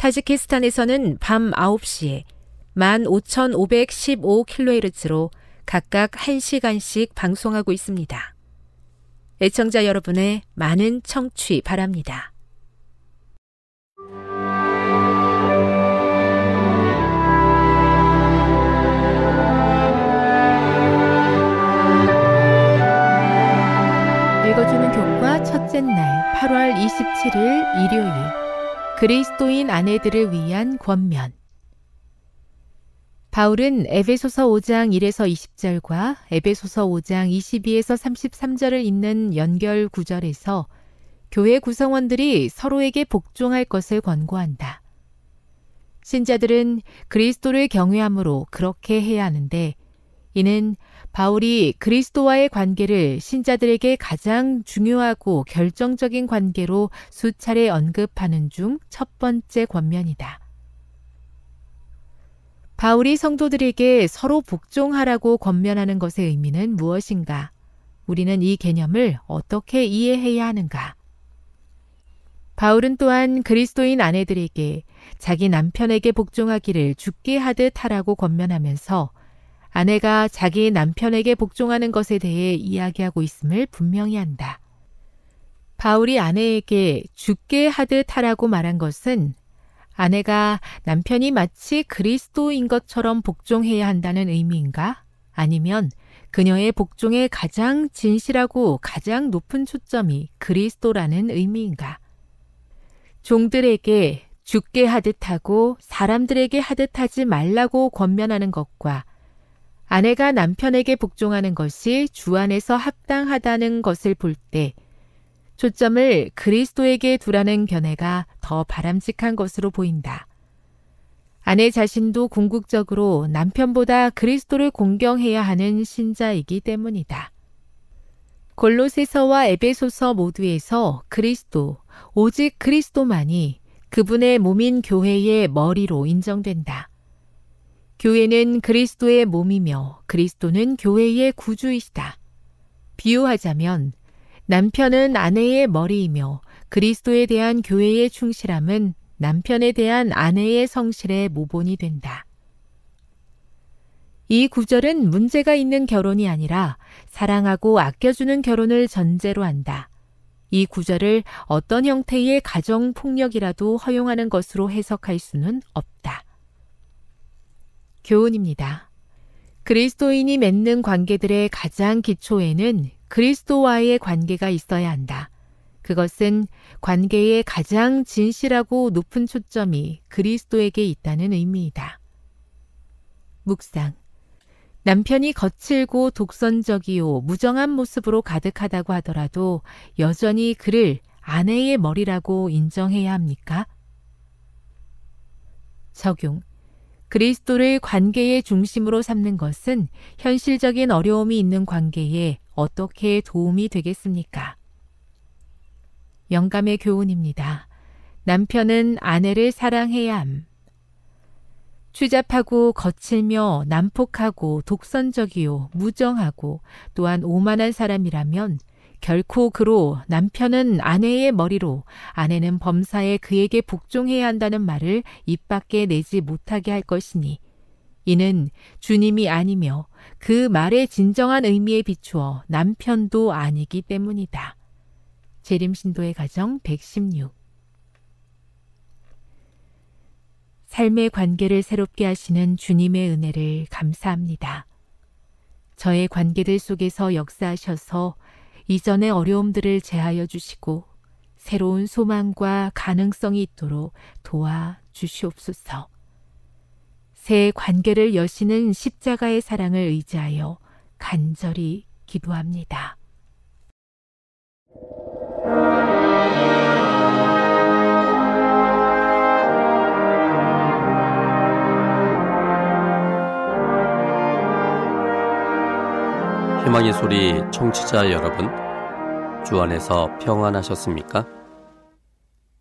타지키스탄에서는 밤 9시에 15,515kHz로 각각 1시간씩 방송하고 있습니다. 애청자 여러분의 많은 청취 바랍니다. 읽어주는 교과 첫째 날 8월 27일 일요일 그리스도인 아내들을 위한 권면 바울은 에베소서 5장 1에서 20절과 에베소서 5장 22에서 33절을 잇는 연결 구절에서 교회 구성원들이 서로에게 복종할 것을 권고한다. 신자들은 그리스도를 경외함으로 그렇게 해야 하는데 이는 바울이 그리스도와의 관계를 신자들에게 가장 중요하고 결정적인 관계로 수차례 언급하는 중 첫 번째 권면이다. 바울이 성도들에게 서로 복종하라고 권면하는 것의 의미는 무엇인가? 우리는 이 개념을 어떻게 이해해야 하는가? 바울은 또한 그리스도인 아내들에게 자기 남편에게 복종하기를 죽게 하듯 하라고 권면하면서 아내가 자기 남편에게 복종하는 것에 대해 이야기하고 있음을 분명히 한다. 바울이 아내에게 죽게 하듯 하라고 말한 것은 아내가 남편이 마치 그리스도인 것처럼 복종해야 한다는 의미인가? 아니면 그녀의 복종의 가장 진실하고 가장 높은 초점이 그리스도라는 의미인가? 종들에게 죽게 하듯 하고 사람들에게 하듯 하지 말라고 권면하는 것과 아내가 남편에게 복종하는 것이 주 안에서 합당하다는 것을 볼 때 초점을 그리스도에게 두라는 견해가 더 바람직한 것으로 보인다. 아내 자신도 궁극적으로 남편보다 그리스도를 공경해야 하는 신자이기 때문이다. 골로새서와 에베소서 모두에서 그리스도, 오직 그리스도만이 그분의 몸인 교회의 머리로 인정된다. 교회는 그리스도의 몸이며 그리스도는 교회의 구주이시다. 비유하자면 남편은 아내의 머리이며 그리스도에 대한 교회의 충실함은 남편에 대한 아내의 성실의 모본이 된다. 이 구절은 문제가 있는 결혼이 아니라 사랑하고 아껴주는 결혼을 전제로 한다. 이 구절을 어떤 형태의 가정 폭력이라도 허용하는 것으로 해석할 수는 없다. 교훈입니다. 그리스도인이 맺는 관계들의 가장 기초에는 그리스도와의 관계가 있어야 한다. 그것은 관계의 가장 진실하고 높은 초점이 그리스도에게 있다는 의미이다. 묵상. 남편이 거칠고 독선적이요 무정한 모습으로 가득하다고 하더라도 여전히 그를 아내의 머리라고 인정해야 합니까? 적용. 그리스도를 관계의 중심으로 삼는 것은 현실적인 어려움이 있는 관계에 어떻게 도움이 되겠습니까? 영감의 교훈입니다. 남편은 아내를 사랑해야 함. 추잡하고 거칠며 난폭하고 독선적이요 무정하고 또한 오만한 사람이라면 결코 그로 남편은 아내의 머리로 아내는 범사에 그에게 복종해야 한다는 말을 입 밖에 내지 못하게 할 것이니 이는 주님이 아니며 그 말의 진정한 의미에 비추어 남편도 아니기 때문이다. 재림신도의 가정 116 삶의 관계를 새롭게 하시는 주님의 은혜를 감사합니다. 저의 관계들 속에서 역사하셔서 이전의 어려움들을 제하여 주시고 새로운 소망과 가능성이 있도록 도와 주시옵소서. 새 관계를 여시는 십자가의 사랑을 의지하여 간절히 기도합니다. 희망의 소리 청취자 여러분, 주 안에서 평안하셨습니까?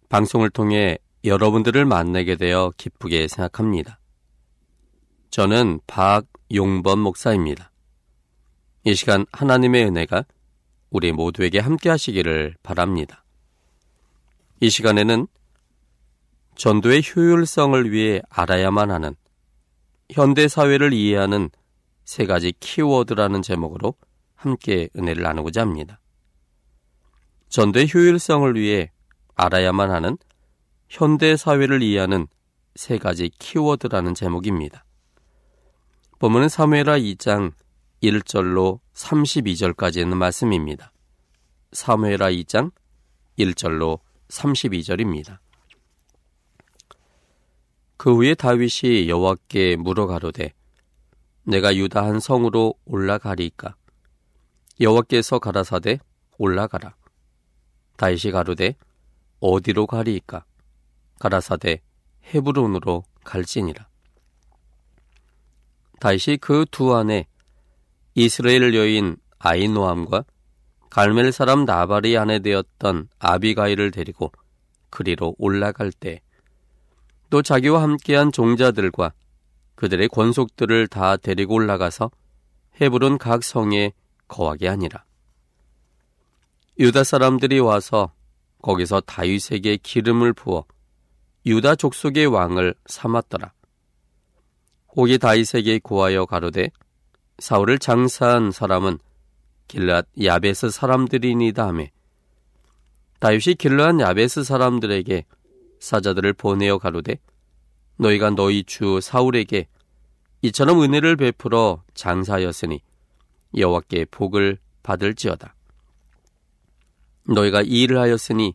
방송을 통해 여러분들을 만나게 되어 기쁘게 생각합니다. 저는 박용범 목사입니다. 이 시간 하나님의 은혜가 우리 모두에게 함께 하시기를 바랍니다. 이 시간에는 전도의 효율성을 위해 알아야만 하는 현대 사회를 이해하는 세 가지 키워드라는 제목으로 함께 은혜를 나누고자 합니다. 전도의 효율성을 위해 알아야만 하는 현대 사회를 이해하는 세 가지 키워드라는 제목입니다. 본문은 사무엘하 2장 1절로 32절까지 있는 말씀입니다. 사무엘하 2장 1절로 32절입니다. 그 후에 다윗이 여호와께 물어 가로되 내가 유다 한 성으로 올라가리이까? 여호와께서 가라사대 올라가라. 다윗이 가로되 어디로 가리이까? 가라사대 헤브론으로 갈지니라. 다윗이 그두 안에 이스라엘 여인 아이노함과 갈멜 사람 나발이 아내 되었던 아비가일을 데리고 그리로 올라갈 때 또 자기와 함께한 종자들과 그들의 권속들을 다 데리고 올라가서 헤브론 각 성에 거하게 하니라. 유다 사람들이 와서 거기서 다윗에게 기름을 부어 유다 족속의 왕을 삼았더라. 혹이 다윗에게 고하여 가로되 사울을 장사한 사람은 길앗 야베스 사람들이니다 하매 다윗이 길앗 야베스 사람들에게 사자들을 보내어 가로되 너희가 너희 주 사울에게 이처럼 은혜를 베풀어 장사하였으니 여호와께 복을 받을지어다. 너희가 이 일을 하였으니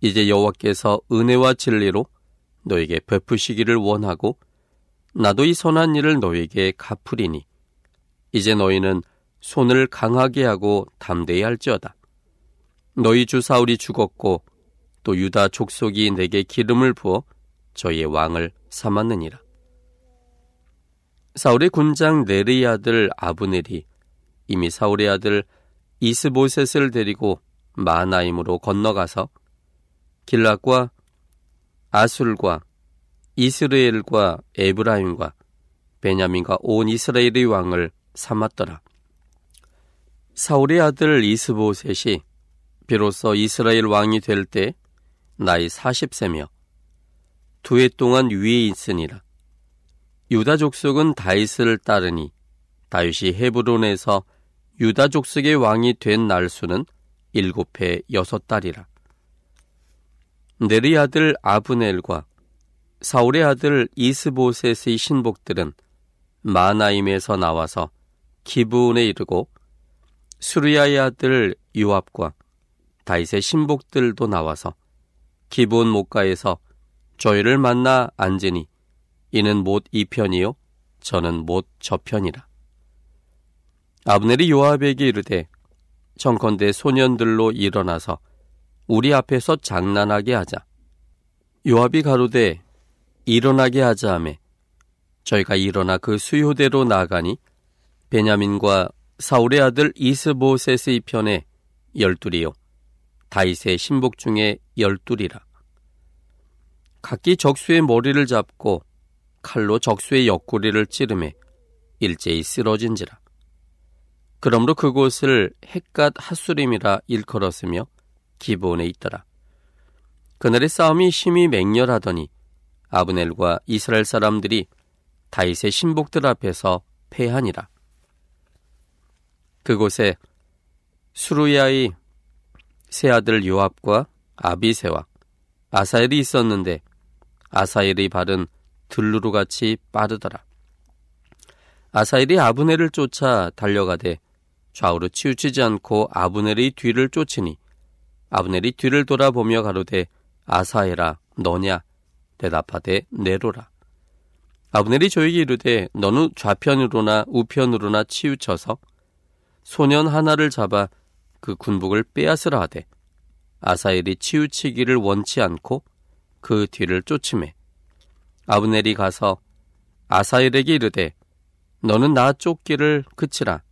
이제 여호와께서 은혜와 진리로 너에게 베푸시기를 원하고 나도 이 선한 일을 너에게 갚으리니 이제 너희는 손을 강하게 하고 담대히 할지어다. 너희 주 사울이 죽었고 또 유다 족속이 내게 기름을 부어 저희의 왕을 삼았느니라. 사울의 군장 네르의 아들 아브넬이 이미 사울의 아들 이스보셋을 데리고 마나임으로 건너가서 길락과 아술과 이스라엘과 에브라임과 베냐민과 온 이스라엘의 왕을 삼았더라. 사울의 아들 이스보셋이 비로소 이스라엘 왕이 될 때 나이 40세며 두 해 동안 위에 있으니라. 유다 족속은 다윗을 따르니 다윗이 헤브론에서 유다 족속의 왕이 된 날수는 일곱 해 여섯 달이라. 네리 아들 아브넬과 사울의 아들 이스보셋의 신복들은 마나임에서 나와서 기브온에 이르고 수리아의 아들 요압과 다윗의 신복들도 나와서 기브온 목가에서 저희를 만나 앉으니 이는 못 이 편이요 저는 못 저 편이라. 아브넬이 요압에게 이르되 청컨대 소년들로 일어나서 우리 앞에서 장난하게 하자. 요압이 가로되 일어나게 하자 하매 저희가 일어나 그 수요대로 나가니 베냐민과 사울의 아들 이스보셋의 편에 열둘이요 다윗의 신복 중에 열둘이라 각기 적수의 머리를 잡고 칼로 적수의 옆구리를 찌르매 일제히 쓰러진지라 그러므로 그곳을 헷갓 핫수림이라 일컬었으며 기본에 있더라 그날의 싸움이 심히 맹렬하더니 아브넬과 이스라엘 사람들이 다윗의 신복들 앞에서 패하니라. 그곳에 수루야의 세 아들 요압과 아비세와 아사엘이 있었는데 아사엘의 발은 들루루 같이 빠르더라. 아사엘이 아브넬을 쫓아 달려가되 좌우로 치우치지 않고 아브넬의 뒤를 쫓으니 아브넬이 뒤를 돌아보며 가로되 아사엘아 너냐 대답하되 내로라 아브넬이 저에게 이르되 너는 좌편으로나 우편으로나 치우쳐서 소년 하나를 잡아 그 군복을 빼앗으라 하되 아사엘이 치우치기를 원치 않고 그 뒤를 쫓음에 아브넬이 가서 아사엘에게 이르되 너는 나 쫓기를 그치라.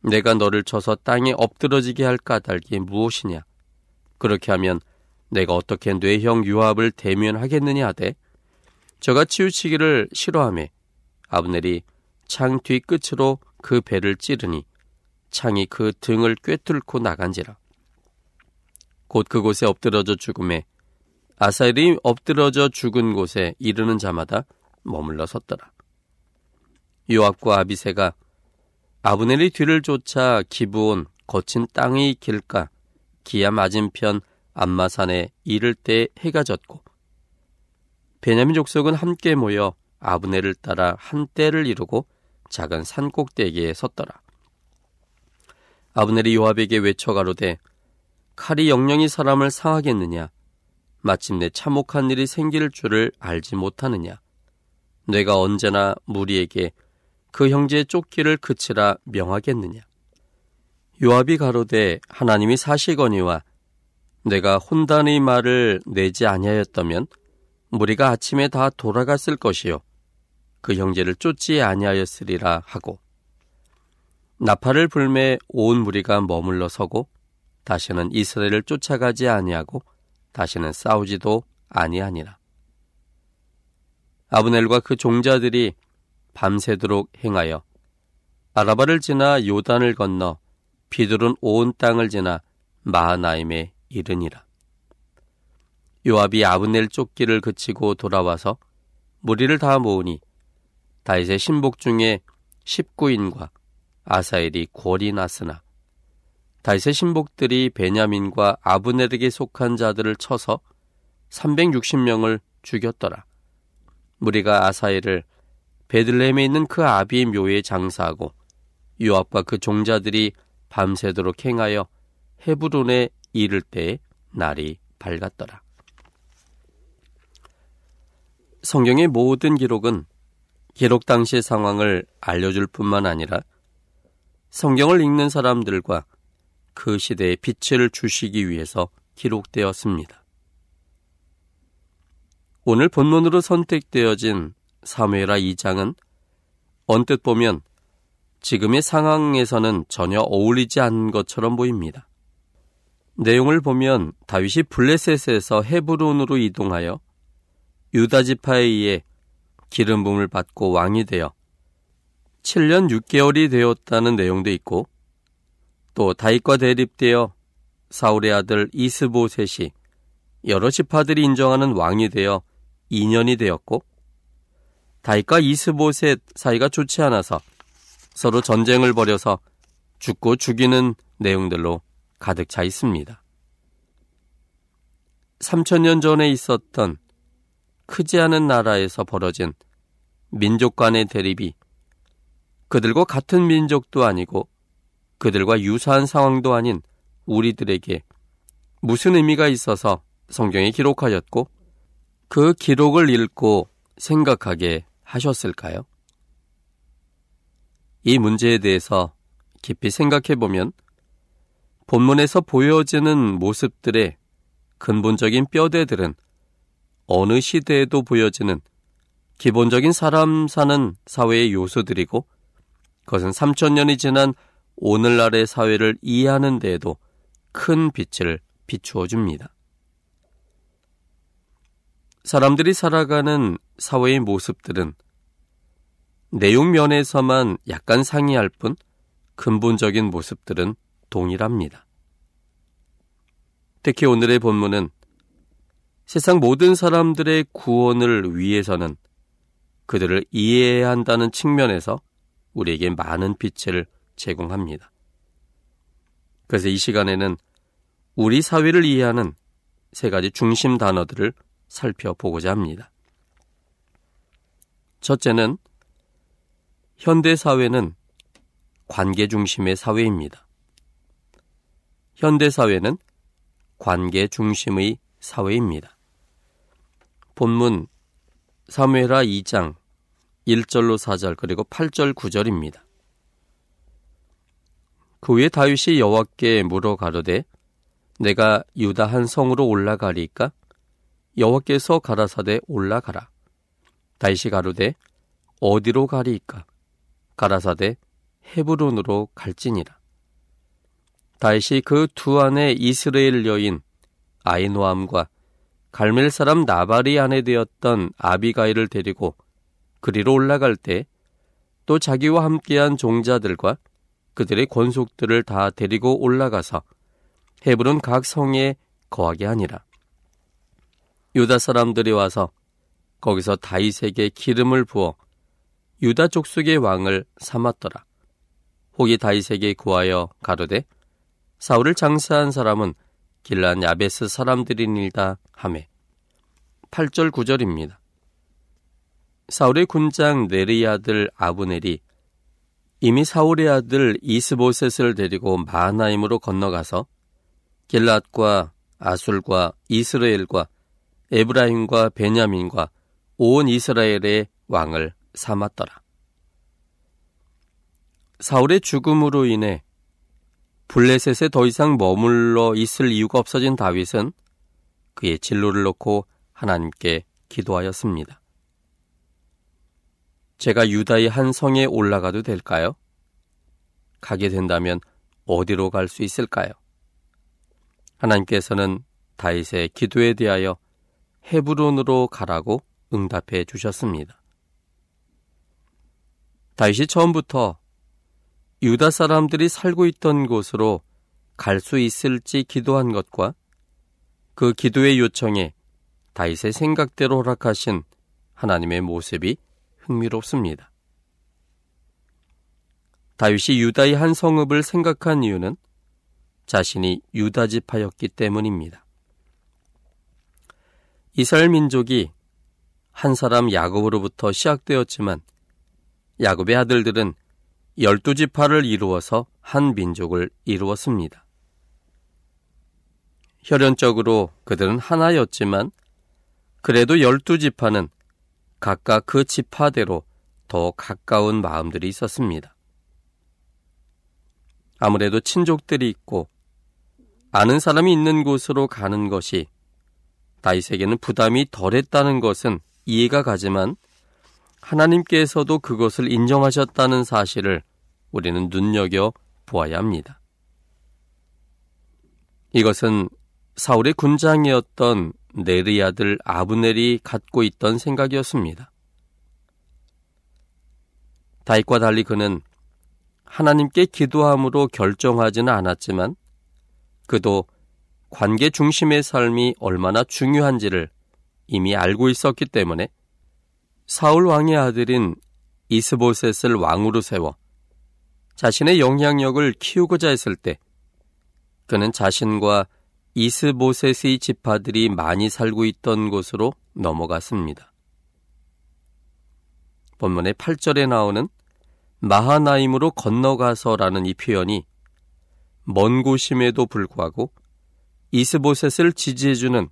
내가 너를 쳐서 땅에 엎드러지게 할 까닭이 무엇이냐? 그렇게 하면 내가 어떻게 뇌형 유압을 대면하겠느냐 하되 저가 치우치기를 싫어하며 아브넬이 창 뒤 끝으로 그 배를 찌르니 창이 그 등을 꿰뚫고 나간지라. 곧 그곳에 엎드러져 죽음에 아사엘이 엎드러져 죽은 곳에 이르는 자마다 머물러 섰더라 요압과 아비세가 아브넬의 뒤를 쫓아 기부온 거친 땅의 길가 기야 맞은편 안마산에 이를 때 해가 졌고 베냐민 족속은 함께 모여 아브넬을 따라 한때를 이루고 작은 산 꼭대기에 섰더라. 아브넬이 요압에게 외쳐 가로되 칼이 영영이 사람을 상하겠느냐 마침내 참혹한 일이 생길 줄을 알지 못하느냐? 내가 언제나 무리에게 그 형제의 쫓기를 그치라 명하겠느냐? 요압이 가로되 하나님이 사시거니와 내가 혼단의 말을 내지 아니하였다면 무리가 아침에 다 돌아갔을 것이요. 그 형제를 쫓지 아니하였으리라 하고 나팔을 불매 온 무리가 머물러 서고 다시는 이스라엘을 쫓아가지 아니하고 다시는 싸우지도 아니하니라 아브넬과 그 종자들이 밤새도록 행하여 아라바를 지나 요단을 건너 비둘은 온 땅을 지나 마하나임에 이르니라. 요압이 아브넬 쫓기를 그치고 돌아와서 무리를 다 모으니 다윗의 신복 중에 19인과 아사엘이 골이 났으나 다윗의 신복들이 베냐민과 아브넬에게 속한 자들을 쳐서 360명을 죽였더라. 무리가 아사엘을 베들레헴에 있는 그 아비의 묘에 장사하고 요압과 그 종자들이 밤새도록 행하여 헤브론에 이를 때 날이 밝았더라. 성경의 모든 기록은 기록 당시의 상황을 알려줄 뿐만 아니라 성경을 읽는 사람들과 그 시대에 빛을 주시기 위해서 기록되었습니다. 오늘 본문으로 선택되어진 사무엘하 2장은 언뜻 보면 지금의 상황에서는 전혀 어울리지 않는 것처럼 보입니다. 내용을 보면 다윗이 블레셋에서 헤브론으로 이동하여 유다 지파에 의해 기름 부음을 받고 왕이 되어 7년 6개월이 되었다는 내용도 있고 또 다윗과 대립되어 사울의 아들 이스보셋이 여러 지파들이 인정하는 왕이 되어 2년이 되었고 다윗과 이스보셋 사이가 좋지 않아서 서로 전쟁을 벌여서 죽고 죽이는 내용들로 가득 차 있습니다. 3천년 전에 있었던 크지 않은 나라에서 벌어진 민족 간의 대립이 그들과 같은 민족도 아니고 그들과 유사한 상황도 아닌 우리들에게 무슨 의미가 있어서 성경에 기록하였고 그 기록을 읽고 생각하게 하셨을까요? 이 문제에 대해서 깊이 생각해 보면 본문에서 보여지는 모습들의 근본적인 뼈대들은 어느 시대에도 보여지는 기본적인 사람 사는 사회의 요소들이고 그것은 3천년이 지난 오늘날의 사회를 이해하는 데에도 큰 빛을 비추어 줍니다. 사람들이 살아가는 사회의 모습들은 내용 면에서만 약간 상이할 뿐 근본적인 모습들은 동일합니다. 특히 오늘의 본문은 세상 모든 사람들의 구원을 위해서는 그들을 이해해야 한다는 측면에서 우리에게 많은 빛을 제공합니다. 그래서 이 시간에는 우리 사회를 이해하는 세 가지 중심 단어들을 살펴보고자 합니다. 첫째는 현대 사회는 관계 중심의 사회입니다. 현대 사회는 관계 중심의 사회입니다. 본문 사무엘하 2장 1절로 4절 그리고 8절 9절입니다. 그 후에 다윗이 여호와께 물어 가로되 내가 유다 한 성으로 올라가리까? 여호와께서 가라사대 올라가라. 다윗이 가로되 어디로 가리이까? 가라사대 헤브론으로 갈지니라. 다윗이 그두 아내 이스라엘 여인 아이노암과 갈멜 사람 나발이 아내 되었던 아비가일을 데리고 그리로 올라갈 때 또 자기와 함께한 종자들과 그들의 권속들을 다 데리고 올라가서 헤브론 각 성에 거하게 하니라. 유다 사람들이 와서 거기서 다윗에게 기름을 부어 유다 족속의 왕을 삼았더라. 혹이 다윗에게 구하여 가로되 사울을 장사한 사람은 길란 야베스 사람들이니이다 하매 8절 9절입니다. 사울의 군장 네리 아들 아브넬이 이미 사울의 아들 이스보셋을 데리고 마하나임으로 건너가서 길랏과 아술과 이스라엘과 에브라임과 베냐민과 온 이스라엘의 왕을 삼았더라. 사울의 죽음으로 인해 블레셋에 더 이상 머물러 있을 이유가 없어진 다윗은 그의 진로를 놓고 하나님께 기도하였습니다. 제가 유다의 한 성에 올라가도 될까요? 가게 된다면 어디로 갈 수 있을까요? 하나님께서는 다윗의 기도에 대하여 헤브론으로 가라고 응답해 주셨습니다. 다윗이 처음부터 유다 사람들이 살고 있던 곳으로 갈 수 있을지 기도한 것과 그 기도의 요청에 다윗의 생각대로 허락하신 하나님의 모습이 흥미롭습니다. 다윗이 유다의 한 성읍을 생각한 이유는 자신이 유다 지파였기 때문입니다. 이스라엘 민족이 한 사람 야곱으로부터 시작되었지만 야곱의 아들들은 열두 지파를 이루어서 한 민족을 이루었습니다. 혈연적으로 그들은 하나였지만 그래도 열두 지파는 각각 그 지파대로 더 가까운 마음들이 있었습니다. 아무래도 친족들이 있고 아는 사람이 있는 곳으로 가는 것이 다윗에게는 부담이 덜했다는 것은 이해가 가지만 하나님께서도 그것을 인정하셨다는 사실을 우리는 눈여겨 보아야 합니다. 이것은 사울의 군장이었던 네리 아들 아브넬이 갖고 있던 생각이었습니다. 다윗과 달리 그는 하나님께 기도함으로 결정하지는 않았지만 그도 관계 중심의 삶이 얼마나 중요한지를 이미 알고 있었기 때문에 사울 왕의 아들인 이스보셋을 왕으로 세워 자신의 영향력을 키우고자 했을 때 그는 자신과 이스보셋의 지파들이 많이 살고 있던 곳으로 넘어갔습니다. 본문의 8절에 나오는 마하나임으로 건너가서라는 이 표현이 먼 곳임에도 불구하고 이스보셋을 지지해주는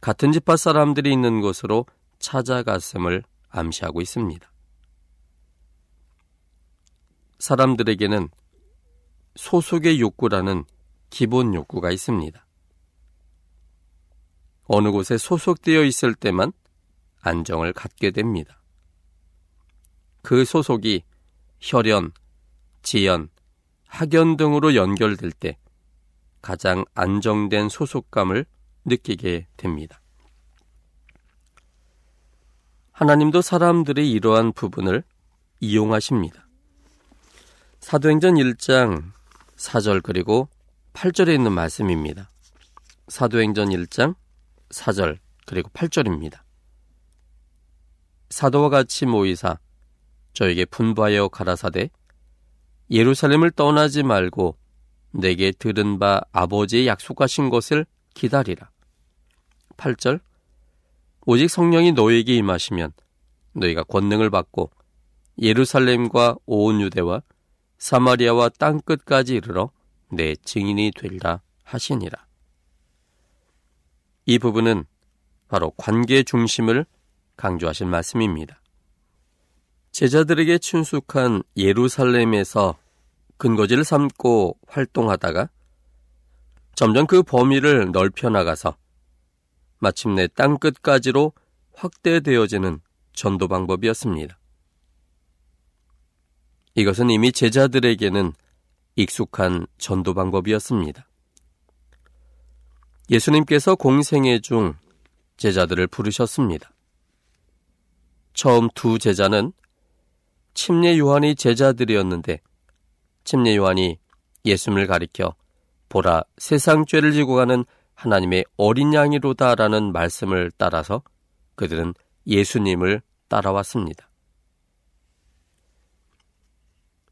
같은 지파 사람들이 있는 곳으로 찾아갔음을 암시하고 있습니다. 사람들에게는 소속의 욕구라는 기본 욕구가 있습니다. 어느 곳에 소속되어 있을 때만 안정을 갖게 됩니다. 그 소속이 혈연, 지연, 학연 등으로 연결될 때 가장 안정된 소속감을 느끼게 됩니다. 하나님도 사람들의 이러한 부분을 이용하십니다. 사도행전 1장 4절 그리고 8절에 있는 말씀입니다. 사도행전 1장 4절 그리고 8절입니다. 사도와 같이 모이사 저에게 분부하여 가라사대 예루살렘을 떠나지 말고 내게 들은 바 아버지의 약속하신 것을 기다리라. 8절 오직 성령이 너에게 임하시면 너희가 권능을 받고 예루살렘과 온 유대와 사마리아와 땅 끝까지 이르러 내 증인이 되리라 하시니라. 이 부분은 바로 관계 중심을 강조하신 말씀입니다. 제자들에게 친숙한 예루살렘에서 근거지를 삼고 활동하다가 점점 그 범위를 넓혀 나가서 마침내 땅 끝까지로 확대되어지는 전도 방법이었습니다. 이것은 이미 제자들에게는 익숙한 전도 방법이었습니다. 예수님께서 공생애 중 제자들을 부르셨습니다. 처음 두 제자는 침례 요한이 제자들이었는데 침례 요한이 예수님을 가리켜 보라 세상 죄를 지고 가는 하나님의 어린 양이로다라는 말씀을 따라서 그들은 예수님을 따라왔습니다.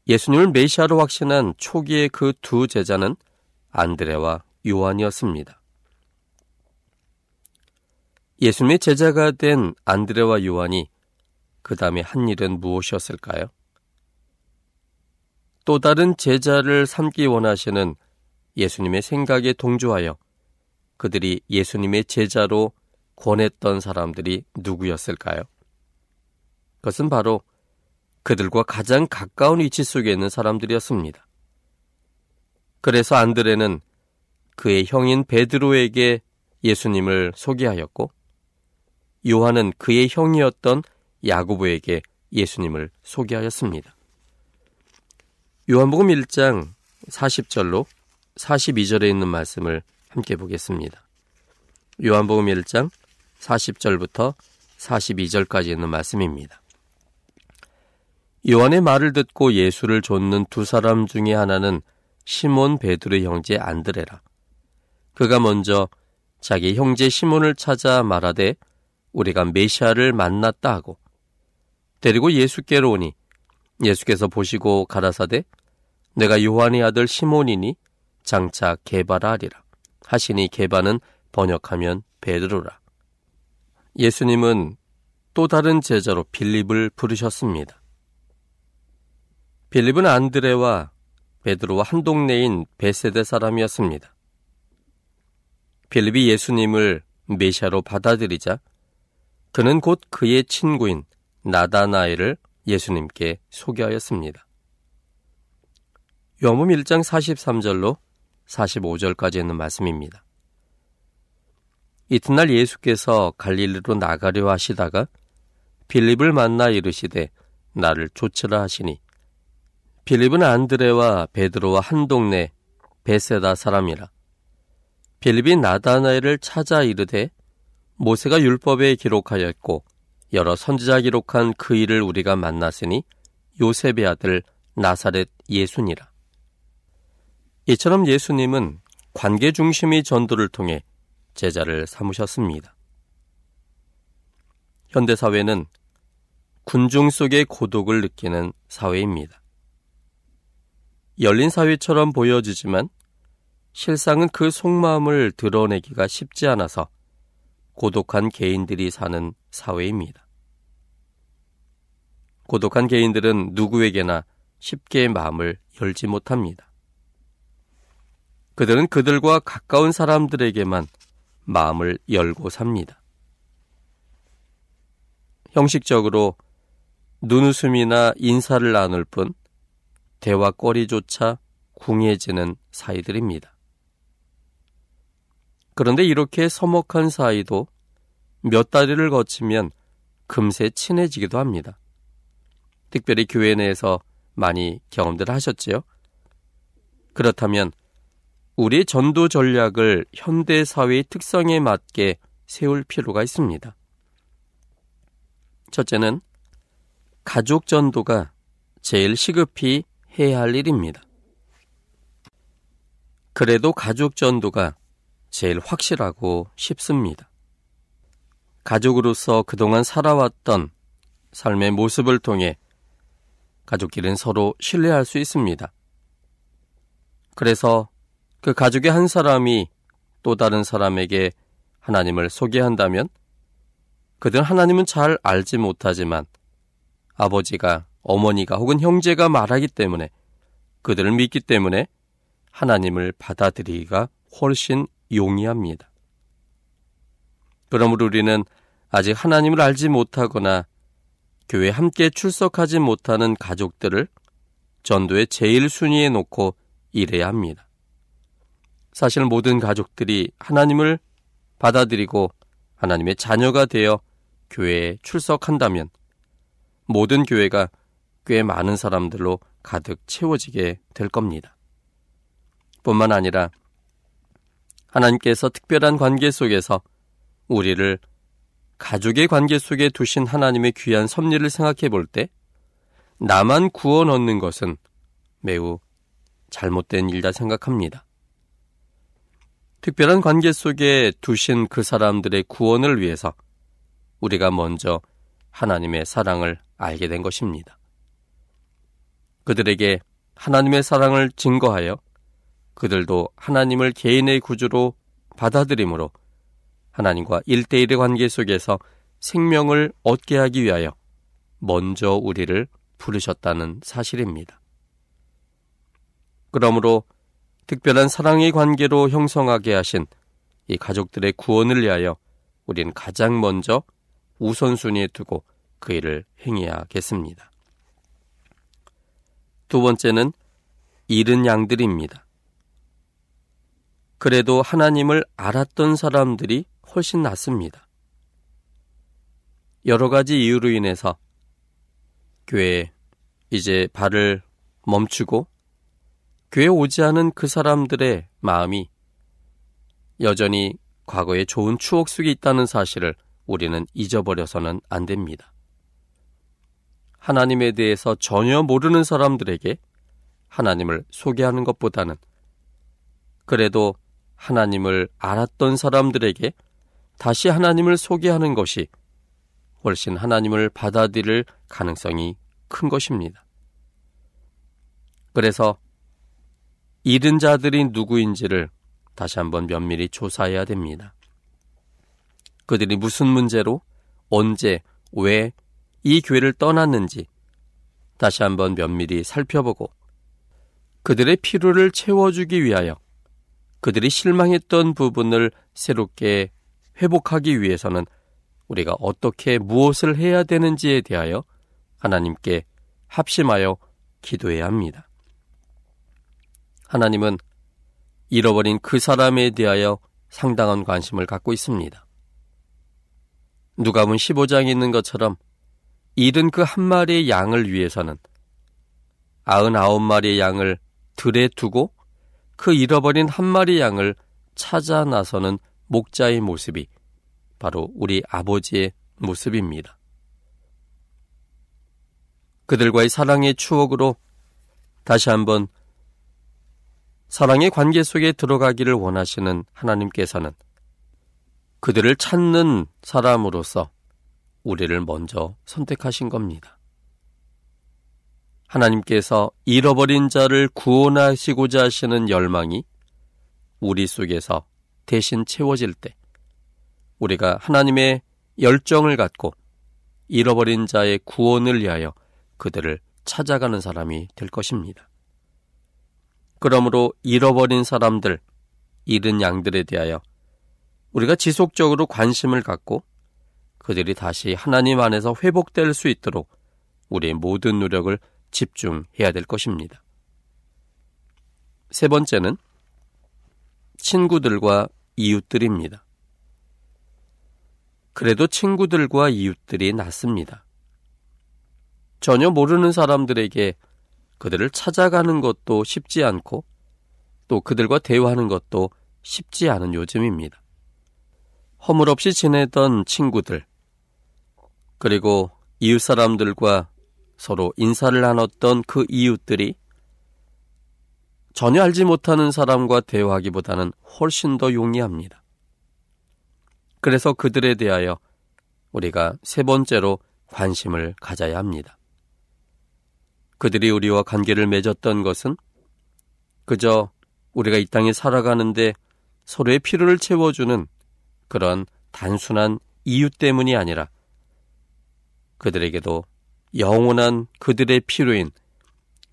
예수님을 메시아로 확신한 초기의 그 두 제자는 안드레와 요한이었습니다. 예수님의 제자가 된 안드레와 요한이 그 다음에 한 일은 무엇이었을까요? 또 다른 제자를 삼기 원하시는 예수님의 생각에 동조하여 그들이 예수님의 제자로 권했던 사람들이 누구였을까요? 그것은 바로 그들과 가장 가까운 위치 속에 있는 사람들이었습니다. 그래서 안드레는 그의 형인 베드로에게 예수님을 소개하였고 요한은 그의 형이었던 야고보에게 예수님을 소개하였습니다. 요한복음 1장 40절로 42절에 있는 말씀을 함께 보겠습니다. 요한복음 1장 40절부터 42절까지 있는 말씀입니다. 요한의 말을 듣고 예수를 좇는 두 사람 중에 하나는 시몬 베드로의 형제 안드레라. 그가 먼저 자기 형제 시몬을 찾아 말하되 우리가 메시아를 만났다 하고 데리고 예수께로 오니 예수께서 보시고 가라사대 내가 요한의 아들 시몬이니 장차 개바라리라 하시니 개바는 번역하면 베드로라. 예수님은 또 다른 제자로 빌립을 부르셨습니다. 빌립은 안드레와 베드로와 한 동네인 베세대 사람이었습니다. 빌립이 예수님을 메시아로 받아들이자 그는 곧 그의 친구인 나다나엘을 예수님께 소개하였습니다. 요한음 1장 43절로 45절까지 있는 말씀입니다. 이튿날 예수께서 갈릴리로 나가려 하시다가 빌립을 만나 이르시되 나를 쫓으라 하시니 빌립은 안드레와 베드로와 한 동네 베세다 사람이라 빌립이 나다나엘을 찾아 이르되 모세가 율법에 기록하였고 여러 선지자 기록한 그 일을 우리가 만났으니 요셉의 아들 나사렛 예수니라. 이처럼 예수님은 관계 중심의 전도를 통해 제자를 삼으셨습니다. 현대 사회는 군중 속의 고독을 느끼는 사회입니다. 열린 사회처럼 보여지지만 실상은 그 속마음을 드러내기가 쉽지 않아서 고독한 개인들이 사는 사회입니다. 고독한 개인들은 누구에게나 쉽게 마음을 열지 못합니다. 그들은 그들과 가까운 사람들에게만 마음을 열고 삽니다. 형식적으로 눈웃음이나 인사를 나눌 뿐 대화거리조차 궁해지는 사이들입니다. 그런데 이렇게 서먹한 사이도 몇 다리를 거치면 금세 친해지기도 합니다. 특별히 교회 내에서 많이 경험들 하셨지요? 그렇다면 우리의 전도 전략을 현대 사회의 특성에 맞게 세울 필요가 있습니다. 첫째는 가족 전도가 제일 시급히 해야 할 일입니다. 그래도 가족 전도가 제일 확실하고 쉽습니다. 가족으로서 그동안 살아왔던 삶의 모습을 통해 가족끼리는 서로 신뢰할 수 있습니다. 그래서 그 가족의 한 사람이 또 다른 사람에게 하나님을 소개한다면 그들은 하나님은 잘 알지 못하지만 아버지가 어머니가 혹은 형제가 말하기 때문에 그들을 믿기 때문에 하나님을 받아들이기가 훨씬 용이합니다. 그러므로 우리는 아직 하나님을 알지 못하거나 교회 함께 출석하지 못하는 가족들을 전도의 제일 순위에 놓고 일해야 합니다. 사실 모든 가족들이 하나님을 받아들이고 하나님의 자녀가 되어 교회에 출석한다면 모든 교회가 꽤 많은 사람들로 가득 채워지게 될 겁니다. 뿐만 아니라 하나님께서 특별한 관계 속에서 우리를 가족의 관계 속에 두신 하나님의 귀한 섭리를 생각해 볼 때 나만 구원 얻는 것은 매우 잘못된 일다 생각합니다. 특별한 관계 속에 두신 그 사람들의 구원을 위해서 우리가 먼저 하나님의 사랑을 알게 된 것입니다. 그들에게 하나님의 사랑을 증거하여 그들도 하나님을 개인의 구주로 받아들임으로 하나님과 일대일의 관계 속에서 생명을 얻게 하기 위하여 먼저 우리를 부르셨다는 사실입니다. 그러므로 특별한 사랑의 관계로 형성하게 하신 이 가족들의 구원을 위하여 우린 가장 먼저 우선순위에 두고 그 일을 행해야겠습니다. 두 번째는 잃은 양들입니다. 그래도 하나님을 알았던 사람들이 훨씬 낫습니다. 여러 가지 이유로 인해서 교회에 이제 발을 멈추고 교회 오지 않은 그 사람들의 마음이 여전히 과거의 좋은 추억 속에 있다는 사실을 우리는 잊어버려서는 안 됩니다. 하나님에 대해서 전혀 모르는 사람들에게 하나님을 소개하는 것보다는 그래도 하나님을 알았던 사람들에게 다시 하나님을 소개하는 것이 훨씬 하나님을 받아들일 가능성이 큰 것입니다. 그래서 잃은 자들이 누구인지를 다시 한번 면밀히 조사해야 됩니다. 그들이 무슨 문제로, 언제, 왜 이 교회를 떠났는지 다시 한번 면밀히 살펴보고 그들의 필요를 채워주기 위하여 그들이 실망했던 부분을 새롭게 회복하기 위해서는 우리가 어떻게 무엇을 해야 되는지에 대하여 하나님께 합심하여 기도해야 합니다. 하나님은 잃어버린 그 사람에 대하여 상당한 관심을 갖고 있습니다. 누가문 15장에 있는 것처럼 잃은 그 한 마리의 양을 위해서는 아흔아홉 마리의 양을 들에 두고 그 잃어버린 한 마리 양을 찾아 나서는 목자의 모습이 바로 우리 아버지의 모습입니다. 그들과의 사랑의 추억으로 다시 한번 사랑의 관계 속에 들어가기를 원하시는 하나님께서는 그들을 찾는 사람으로서 우리를 먼저 선택하신 겁니다. 하나님께서 잃어버린 자를 구원하시고자 하시는 열망이 우리 속에서 대신 채워질 때 우리가 하나님의 열정을 갖고 잃어버린 자의 구원을 위하여 그들을 찾아가는 사람이 될 것입니다. 그러므로 잃어버린 사람들, 잃은 양들에 대하여 우리가 지속적으로 관심을 갖고 그들이 다시 하나님 안에서 회복될 수 있도록 우리의 모든 노력을 집중해야 될 것입니다. 세 번째는 친구들과 이웃들입니다. 그래도 친구들과 이웃들이 낫습니다. 전혀 모르는 사람들에게 그들을 찾아가는 것도 쉽지 않고 또 그들과 대화하는 것도 쉽지 않은 요즘입니다. 허물없이 지내던 친구들, 그리고 이웃 사람들과 서로 인사를 나눴던 그 이웃들이 전혀 알지 못하는 사람과 대화하기보다는 훨씬 더 용이합니다. 그래서 그들에 대하여 우리가 세 번째로 관심을 가져야 합니다. 그들이 우리와 관계를 맺었던 것은 그저 우리가 이 땅에 살아가는데 서로의 필요를 채워주는 그런 단순한 이유 때문이 아니라 그들에게도 영원한 그들의 필요인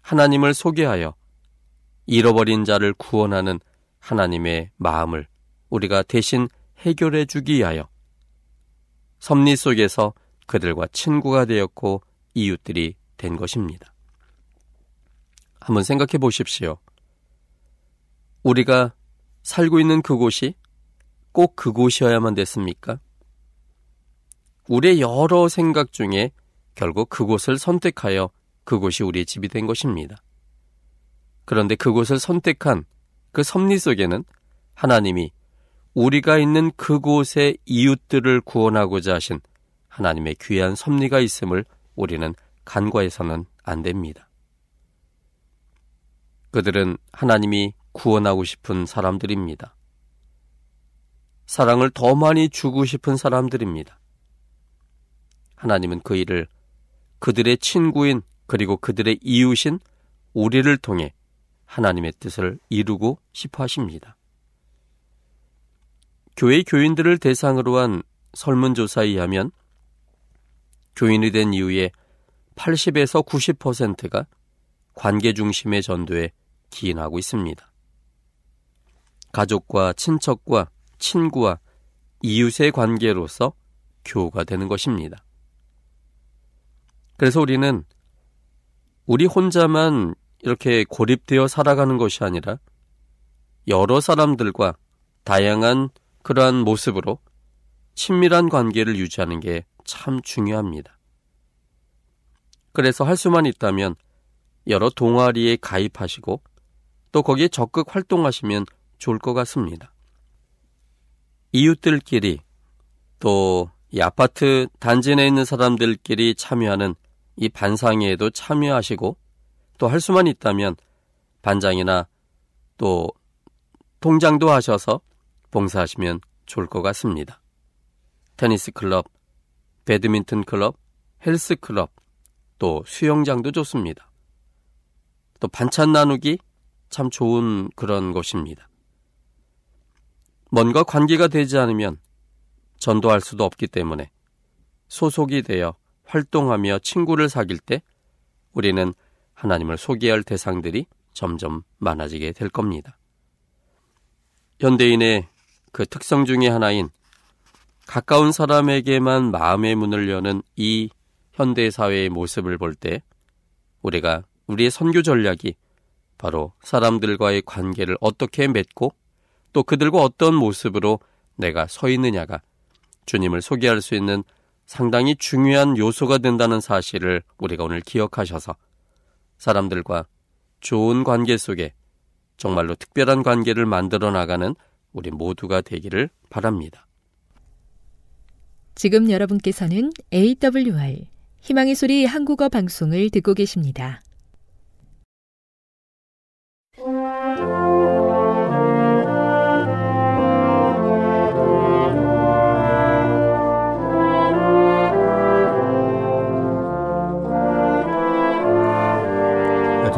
하나님을 소개하여 잃어버린 자를 구원하는 하나님의 마음을 우리가 대신 해결해 주기 위하여 섭리 속에서 그들과 친구가 되었고 이웃들이 된 것입니다. 한번 생각해 보십시오. 우리가 살고 있는 그곳이 꼭 그곳이어야만 됐습니까? 우리의 여러 생각 중에 결국 그곳을 선택하여 그곳이 우리의 집이 된 것입니다. 그런데 그곳을 선택한 그 섭리 속에는 하나님이 우리가 있는 그곳의 이웃들을 구원하고자 하신 하나님의 귀한 섭리가 있음을 우리는 간과해서는 안 됩니다. 그들은 하나님이 구원하고 싶은 사람들입니다. 사랑을 더 많이 주고 싶은 사람들입니다. 하나님은 그 일을 그들의 친구인 그리고 그들의 이웃인 우리를 통해 하나님의 뜻을 이루고 싶어 하십니다. 교회 교인들을 대상으로 한 설문조사에 의하면 교인이 된 이후에 80에서 90%가 관계 중심의 전도에 기인하고 있습니다. 가족과 친척과 친구와 이웃의 관계로서 교우가 되는 것입니다. 그래서 우리는 우리 혼자만 이렇게 고립되어 살아가는 것이 아니라 여러 사람들과 다양한 그러한 모습으로 친밀한 관계를 유지하는 게 참 중요합니다. 그래서 할 수만 있다면 여러 동아리에 가입하시고 또 거기에 적극 활동하시면 좋을 것 같습니다. 이웃들끼리 또 이 아파트 단지 내에 있는 사람들끼리 참여하는 이 반상회에도 참여하시고 또 할 수만 있다면 반장이나 또 통장도 하셔서 봉사하시면 좋을 것 같습니다. 테니스 클럽, 배드민턴 클럽, 헬스 클럽, 또 수영장도 좋습니다. 또 반찬 나누기 참 좋은 그런 곳입니다. 뭔가 관계가 되지 않으면 전도할 수도 없기 때문에 소속이 되어 활동하며 친구를 사귈 때 우리는 하나님을 소개할 대상들이 점점 많아지게 될 겁니다. 현대인의 그 특성 중의 하나인 가까운 사람에게만 마음의 문을 여는 이 현대 사회의 모습을 볼 때 우리가 우리의 선교 전략이 바로 사람들과의 관계를 어떻게 맺고 또 그들과 어떤 모습으로 내가 서 있느냐가 주님을 소개할 수 있는 상당히 중요한 요소가 된다는 사실을 우리가 오늘 기억하셔서 사람들과 좋은 관계 속에 정말로 특별한 관계를 만들어 나가는 우리 모두가 되기를 바랍니다. 지금 여러분께서는 AWR 희망의 소리 한국어 방송을 듣고 계십니다.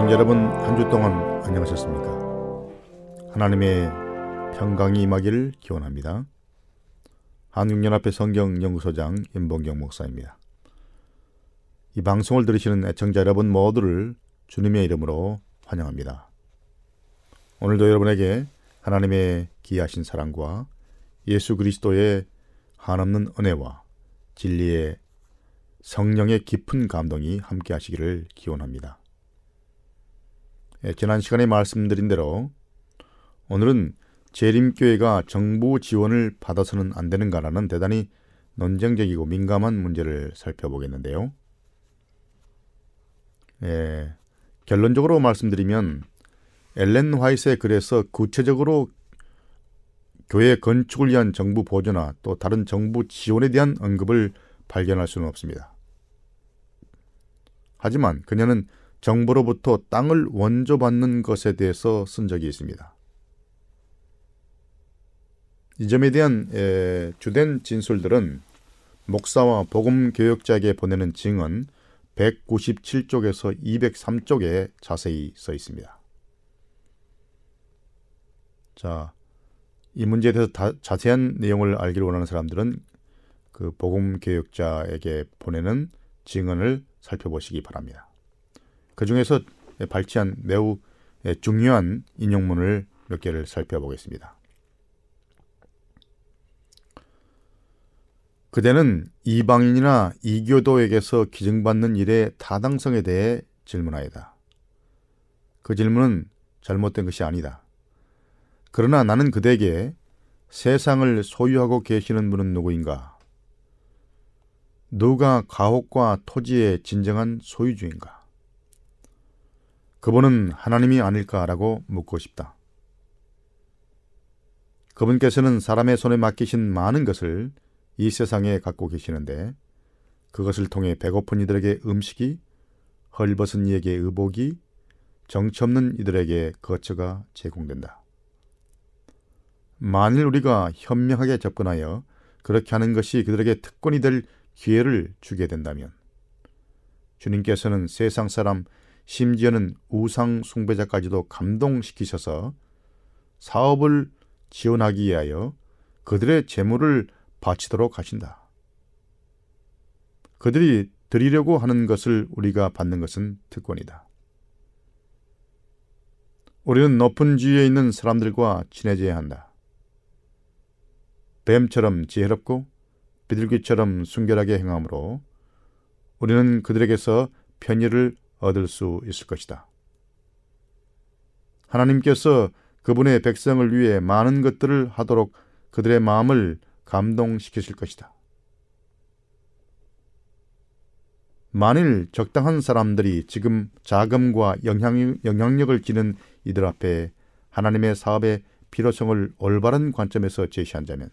애청 여러분 한 주 동안 안녕하셨습니까? 하나님의 평강이 임하기를 기원합니다. 한국연합회 성경연구소장 임봉경 목사입니다. 이 방송을 들으시는 애청자 여러분 모두를 주님의 이름으로 환영합니다. 오늘도 여러분에게 하나님의 기하신 사랑과 예수 그리스도의 한없는 은혜와 진리의 성령의 깊은 감동이 함께 하시기를 기원합니다. 예, 지난 시간에 말씀드린 대로 오늘은 재림교회가 정부 지원을 받아서는 안 되는가라는 대단히 논쟁적이고 민감한 문제를 살펴보겠는데요. 예, 결론적으로 말씀드리면 엘렌 화이트의 글에서 구체적으로 교회 건축을 위한 정부 보조나 또 다른 정부 지원에 대한 언급을 발견할 수는 없습니다. 하지만 그녀는 정부로부터 땅을 원조받는 것에 대해서 쓴 적이 있습니다. 이 점에 대한 에, 주된 진술들은 목사와 복음 교역자에게 보내는 증언 197쪽에서 203쪽에 자세히 써 있습니다. 자, 이 문제에 대해서 다, 자세한 내용을 알기를 원하는 사람들은 그 복음 교역자에게 보내는 증언을 살펴보시기 바랍니다. 그 중에서 발췌한 매우 중요한 인용문을 몇 개를 살펴보겠습니다. 그대는 이방인이나 이교도에게서 기증받는 일의 타당성에 대해 질문하여다. 그 질문은 잘못된 것이 아니다. 그러나 나는 그대에게 세상을 소유하고 계시는 분은 누구인가? 누가 가옥과 토지의 진정한 소유주인가? 그분은 하나님이 아닐까라고 묻고 싶다. 그분께서는 사람의 손에 맡기신 많은 것을 이 세상에 갖고 계시는데 그것을 통해 배고픈 이들에게 음식이 헐벗은 이에게 의복이 정처 없는 이들에게 거처가 제공된다. 만일 우리가 현명하게 접근하여 그렇게 하는 것이 그들에게 특권이 될 기회를 주게 된다면 주님께서는 세상 사람 심지어는 우상 숭배자까지도 감동시키셔서 사업을 지원하기 위하여 그들의 재물을 바치도록 하신다. 그들이 드리려고 하는 것을 우리가 받는 것은 특권이다. 우리는 높은 지위에 있는 사람들과 친해져야 한다. 뱀처럼 지혜롭고 비둘기처럼 순결하게 행함으로 우리는 그들에게서 편의를 얻을 수 있을 것이다. 하나님께서 그분의 백성을 위해 많은 것들을 하도록 그들의 마음을 감동시키실 것이다. 만일 적당한 사람들이 지금 자금과 영향, 영향력을 지닌 이들 앞에 하나님의 사업의 필요성을 올바른 관점에서 제시한다면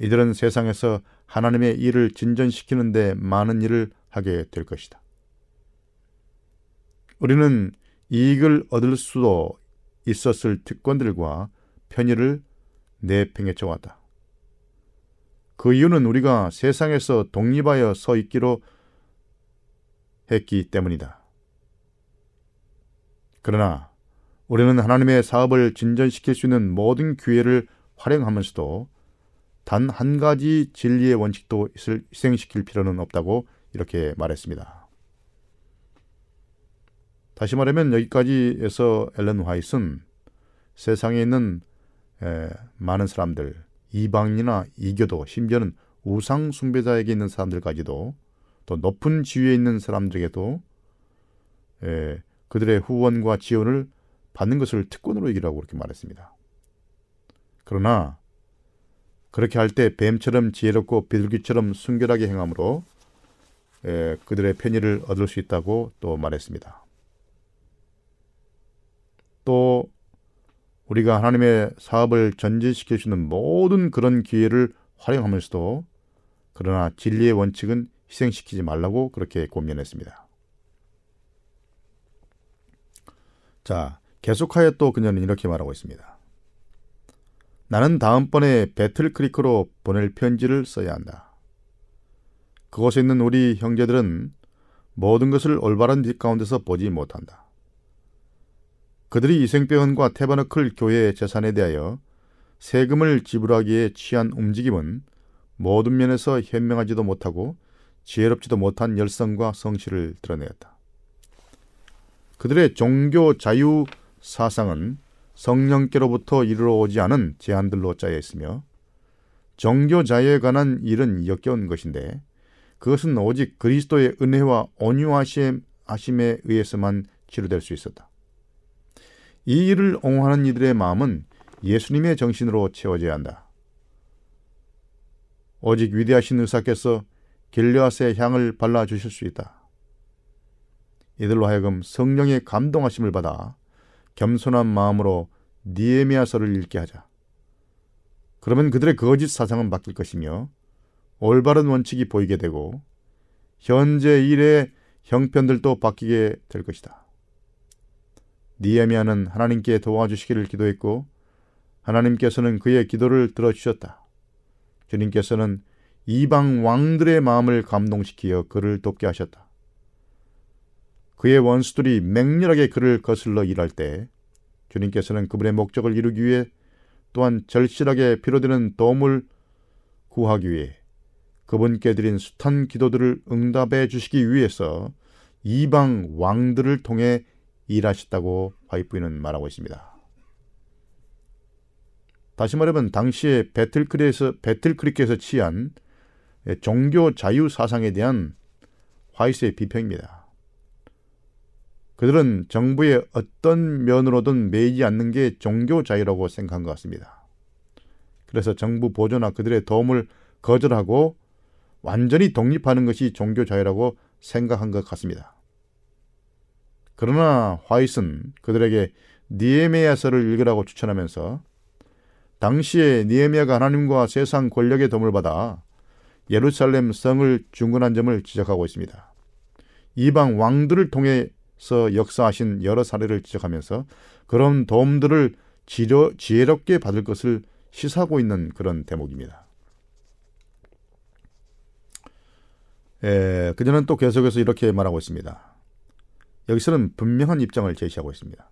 이들은 세상에서 하나님의 일을 진전시키는데 많은 일을 하게 될 것이다. 우리는 이익을 얻을 수도 있었을 특권들과 편의를 내팽개쳐 왔다. 그 이유는 우리가 세상에서 독립하여 서 있기로 했기 때문이다. 그러나 우리는 하나님의 사업을 진전시킬 수 있는 모든 기회를 활용하면서도 단 한 가지 진리의 원칙도 희생시킬 필요는 없다고 이렇게 말했습니다. 다시 말하면 여기까지에서 엘렌 화이트는 세상에 있는 에, 많은 사람들, 이방이나 이교도, 심지어는 우상 숭배자에게 있는 사람들까지도 또 높은 지위에 있는 사람들에게도 에, 그들의 후원과 지원을 받는 것을 특권으로 여기라고 그렇게 말했습니다. 그러나 그렇게 할 때 뱀처럼 지혜롭고 비둘기처럼 순결하게 행함으로 에, 그들의 편의를 얻을 수 있다고 또 말했습니다. 또 우리가 하나님의 사업을 전진시킬 수 있는 모든 그런 기회를 활용하면서도 그러나 진리의 원칙은 희생시키지 말라고 그렇게 권면했습니다. 자, 계속하여 또 그녀는 이렇게 말하고 있습니다. 나는 다음번에 배틀크리크로 보낼 편지를 써야 한다. 그곳에 있는 우리 형제들은 모든 것을 올바른 빛 가운데서 보지 못한다. 그들이 이생병원과 테바너클 교회의 재산에 대하여 세금을 지불하기에 취한 움직임은 모든 면에서 현명하지도 못하고 지혜롭지도 못한 열성과 성실을 드러내었다. 그들의 종교 자유 사상은 성령께로부터 이르러 오지 않은 제한들로 짜여 있으며 종교 자유에 관한 일은 역겨운 것인데 그것은 오직 그리스도의 은혜와 온유하심에 의해서만 치료될 수 있었다. 이 일을 옹호하는 이들의 마음은 예수님의 정신으로 채워져야 한다. 오직 위대하신 의사께서 길르앗의 향을 발라 주실 수 있다. 이들로 하여금 성령의 감동하심을 받아 겸손한 마음으로 니에미아서를 읽게 하자. 그러면 그들의 거짓 사상은 바뀔 것이며 올바른 원칙이 보이게 되고 현재 일의 형편들도 바뀌게 될 것이다. 니에미아는 하나님께 도와주시기를 기도했고 하나님께서는 그의 기도를 들어주셨다. 주님께서는 이방 왕들의 마음을 감동시키어 그를 돕게 하셨다. 그의 원수들이 맹렬하게 그를 거슬러 일할 때 주님께서는 그분의 목적을 이루기 위해 또한 절실하게 필요되는 도움을 구하기 위해 그분께 드린 숱한 기도들을 응답해 주시기 위해서 이방 왕들을 통해 일하셨다고 화이프인은 말하고 있습니다. 다시 말하면 당시에 배틀크릭에서 배틀크릭에서 취한 종교 자유 사상에 대한 화이스의 비평입니다. 그들은 정부의 어떤 면으로든 매이지 않는 게 종교 자유라고 생각한 것 같습니다. 그래서 정부 보조나 그들의 도움을 거절하고 완전히 독립하는 것이 종교 자유라고 생각한 것 같습니다. 그러나 화이트는 그들에게 니에메야서를 읽으라고 추천하면서 당시에 니에미아가 하나님과 세상 권력의 도움을 받아 예루살렘 성을 중건한 점을 지적하고 있습니다. 이방 왕들을 통해서 역사하신 여러 사례를 지적하면서 그런 도움들을 지려, 지혜롭게 받을 것을 시사하고 있는 그런 대목입니다. 에, 그녀는 또 계속해서 이렇게 말하고 있습니다. 여기서는 분명한 입장을 제시하고 있습니다.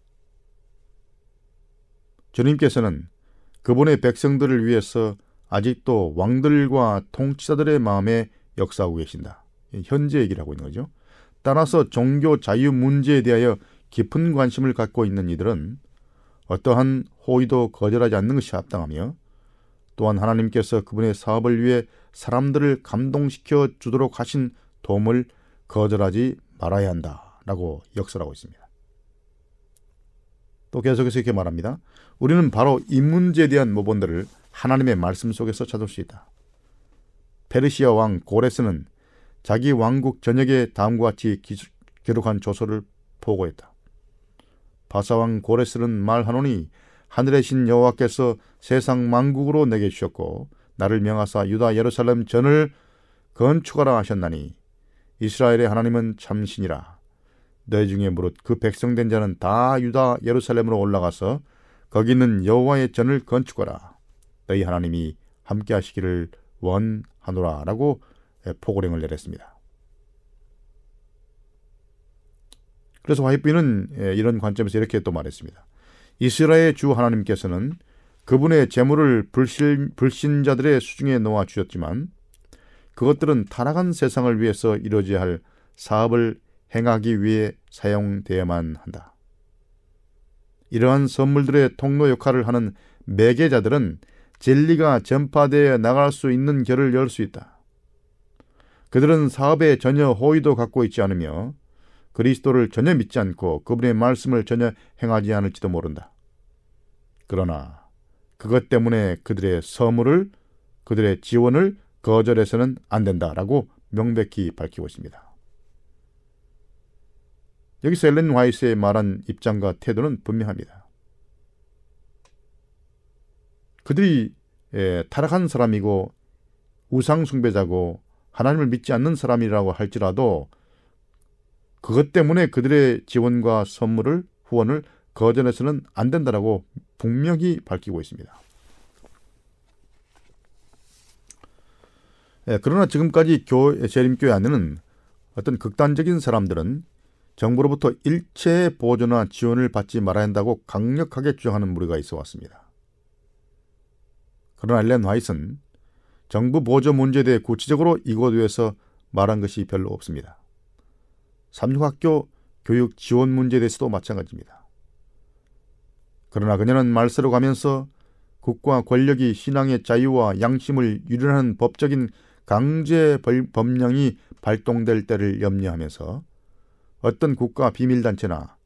주님께서는 그분의 백성들을 위해서 아직도 왕들과 통치자들의 마음에 역사하고 계신다. 현재 얘기를 하고 있는 거죠. 따라서 종교 자유 문제에 대하여 깊은 관심을 갖고 있는 이들은 어떠한 호의도 거절하지 않는 것이 합당하며 또한 하나님께서 그분의 사업을 위해 사람들을 감동시켜 주도록 하신 도움을 거절하지 말아야 한다 라고 역설하고 있습니다. 또 계속해서 이렇게 말합니다. 우리는 바로 이 문제에 대한 모본들을 하나님의 말씀 속에서 찾을 수 있다. 페르시아 왕 고레스는 자기 왕국 전역에 다음과 같이 기록한 조서를 보고했다. 바사왕 고레스는 말하노니 하늘의 신 여호와께서 세상 만국으로 내게 주셨고 나를 명하사 유다 예루살렘 전을 건축하라 하셨나니 이스라엘의 하나님은 참신이라 너희 중에 무릇 그 백성된 자는 다 유다 예루살렘으로 올라가서 거기 있는 여호와의 전을 건축하라. 너희 하나님이 함께 하시기를 원하노라라고 포고령을 내렸습니다. 그래서 화이비는 이런 관점에서 이렇게 또 말했습니다. 이스라엘 주 하나님께서는 그분의 재물을 불신, 불신자들의 수중에 놓아 주셨지만 그것들은 타락한 세상을 위해서 이루어져야 할 사업을 행하기 위해 사용되어야만 한다. 이러한 선물들의 통로 역할을 하는 매개자들은 진리가 전파되어 나갈 수 있는 길을 열 수 있다. 그들은 사업에 전혀 호의도 갖고 있지 않으며 그리스도를 전혀 믿지 않고 그분의 말씀을 전혀 행하지 않을지도 모른다. 그러나 그것 때문에 그들의 선물을 그들의 지원을 거절해서는 안 된다라고 명백히 밝히고 있습니다. 여기서 엘렌 화이스의 말한 입장과 태도는 분명합니다. 그들이 예, 타락한 사람이고 우상 숭배자고 하나님을 믿지 않는 사람이라고 할지라도 그것 때문에 그들의 지원과 선물을 후원을 거절해서는 안 된다라고 분명히 밝히고 있습니다. 예, 그러나 지금까지 교, 재림교회 안에는 어떤 극단적인 사람들은 정부로부터 일체 보조나 지원을 받지 말아야 한다고 강력하게 주장하는 무리가 있어 왔습니다. 그러나 엘렌 화이트는 정부 보조 문제에 대해 구체적으로 이곳에서 말한 것이 별로 없습니다. 삼육학교 교육 지원 문제에 대해서도 마찬가지입니다. 그러나 그녀는 말세로 가면서 국가 권력이 신앙의 자유와 양심을 유린하는 법적인 강제 법령이 발동될 때를 염려하면서 어떤 국가 비밀단체나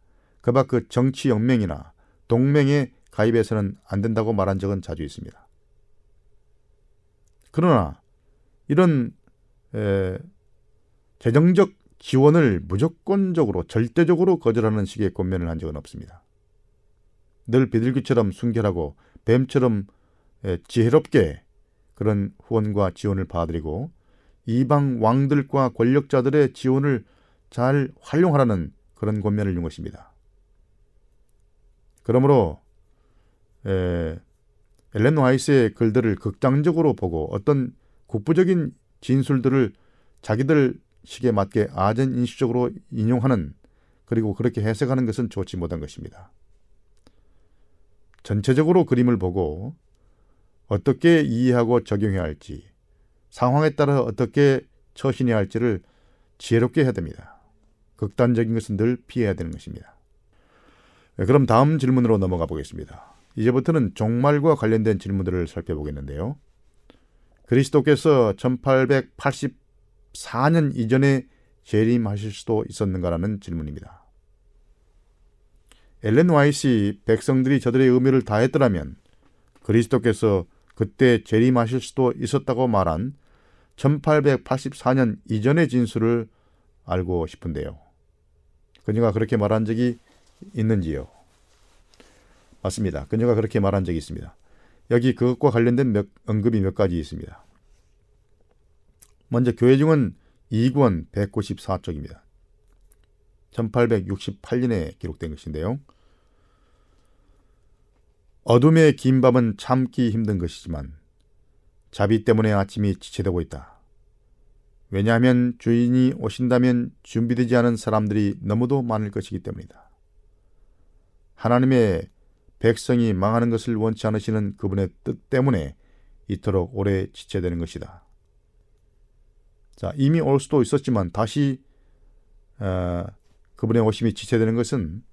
그밖 그 정치 연맹이나 동맹에 가입해서는 안 된다고 말한 적은 자주 있습니다. 그러나 이런 에, 재정적 지원을 무조건적으로 절대적으로 거절하는 식의 권면을 한 적은 없습니다. 늘 비둘기처럼 순결하고 뱀처럼 에, 지혜롭게 그런 후원과 지원을 봐드리고 이방 왕들과 권력자들의 지원을 잘 활용하라는 그런 권면을 준 것입니다. 그러므로 에, 엘렌 와이스의 글들을 극단적으로 보고 어떤 국부적인 진술들을 자기들 식에 맞게 아전 인식적으로 인용하는 그리고 그렇게 해석하는 것은 좋지 못한 것입니다. 전체적으로 그림을 보고 어떻게 이해하고 적용해야 할지 상황에 따라 어떻게 처신해야 할지를 지혜롭게 해야 됩니다. 극단적인 것은 늘 피해야 되는 것입니다. 네, 그럼 다음 질문으로 넘어가 보겠습니다. 이제부터는 종말과 관련된 질문들을 살펴보겠는데요. 그리스도께서 1884년 이전에 재림하실 수도 있었는가라는 질문입니다. 엘렌 와이시 백성들이 저들의 의무를 다했더라면 그리스도께서 그때 재림하실 수도 있었다고 말한 1884년 이전의 진술을 알고 싶은데요. 그녀가 그렇게 말한 적이 있는지요? 맞습니다. 그녀가 그렇게 말한 적이 있습니다. 여기 그것과 관련된 몇, 언급이 몇 가지 있습니다. 먼저 교회중은 2권 194쪽입니다. 1868년에 기록된 것인데요. 어둠의 긴 밤은 참기 힘든 것이지만 자비 때문에 아침이 지체되고 있다. 왜냐하면 주인이 오신다면 준비되지 않은 사람들이 너무도 많을 것이기 때문이다. 하나님의 백성이 망하는 것을 원치 않으시는 그분의 뜻 때문에 이토록 오래 지체되는 것이다. 자, 이미 올 수도 있었지만 다시 어, 그분의 오심이 지체되는 것은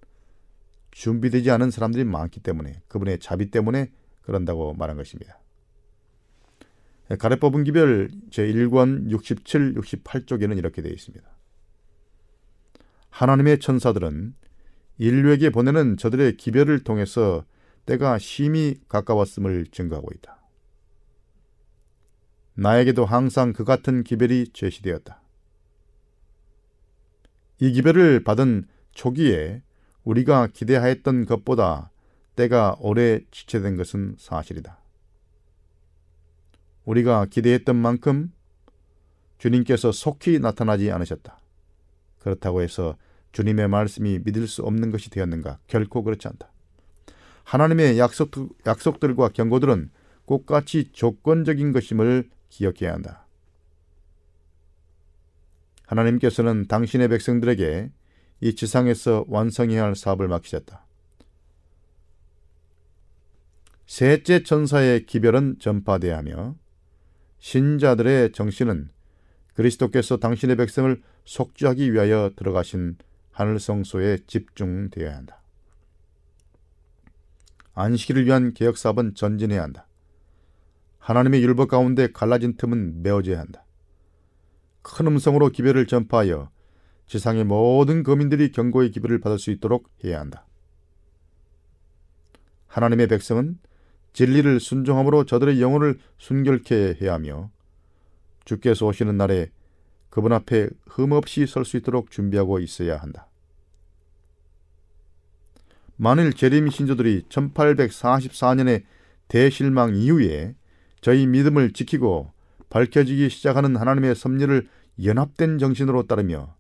준비되지 않은 사람들이 많기 때문에 그분의 자비 때문에 그런다고 말한 것입니다. 가래 뽑은 기별 제1권 67, 68쪽에는 이렇게 되어 있습니다. 하나님의 천사들은 인류에게 보내는 저들의 기별을 통해서 때가 심히 가까웠음을 증거하고 있다. 나에게도 항상 그 같은 기별이 제시되었다. 이 기별을 받은 초기에 우리가 기대하였던 것보다 때가 오래 지체된 것은 사실이다. 우리가 기대했던 만큼 주님께서 속히 나타나지 않으셨다. 그렇다고 해서 주님의 말씀이 믿을 수 없는 것이 되었는가? 결코 그렇지 않다. 하나님의 약속, 약속들과 경고들은 똑같이 조건적인 것임을 기억해야 한다. 하나님께서는 당신의 백성들에게 이 지상에서 완성해야 할 사업을 맡기셨다. 셋째 천사의 기별은 전파돼야 하며 신자들의 정신은 그리스도께서 당신의 백성을 속죄하기 위하여 들어가신 하늘 성소에 집중되어야 한다. 안식일을 위한 개혁 사업은 전진해야 한다. 하나님의 율법 가운데 갈라진 틈은 메어져야 한다. 큰 음성으로 기별을 전파하여 지상의 모든 거민들이 경고의 기별을 받을 수 있도록 해야 한다. 하나님의 백성은 진리를 순종함으로 저들의 영혼을 순결케 해야 하며 주께서 오시는 날에 그분 앞에 흠없이 설 수 있도록 준비하고 있어야 한다. 만일 재림 신조들이 1844년의 대실망 이후에 저희 믿음을 지키고 밝혀지기 시작하는 하나님의 섭리를 연합된 정신으로 따르며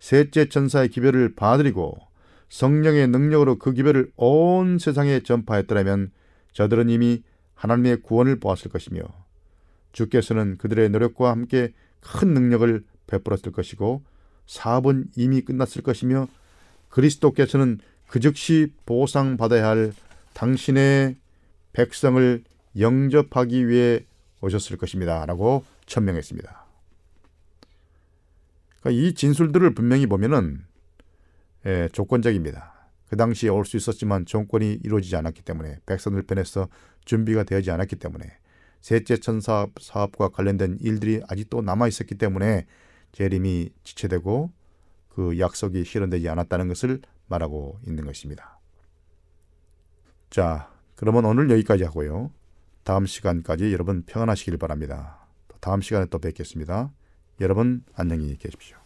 셋째 천사의 기별을 받아들이고 성령의 능력으로 그 기별을 온 세상에 전파했더라면 저들은 이미 하나님의 구원을 보았을 것이며 주께서는 그들의 노력과 함께 큰 능력을 베풀었을 것이고 사업은 이미 끝났을 것이며 그리스도께서는 그 즉시 보상받아야 할 당신의 백성을 영접하기 위해 오셨을 것입니다. 라고 천명했습니다. 그러니까 이 진술들을 분명히 보면은 예, 조건적입니다. 그 당시에 올 수 있었지만 정권이 이루어지지 않았기 때문에 백성들 편에서 준비가 되지 않았기 때문에 셋째 천사 사업과 관련된 일들이 아직도 남아 있었기 때문에 재림이 지체되고 그 약속이 실현되지 않았다는 것을 말하고 있는 것입니다. 자, 그러면 오늘 여기까지 하고요. 다음 시간까지 여러분 평안하시길 바랍니다. 다음 시간에 또 뵙겠습니다. 여러분 안녕히 계십시오.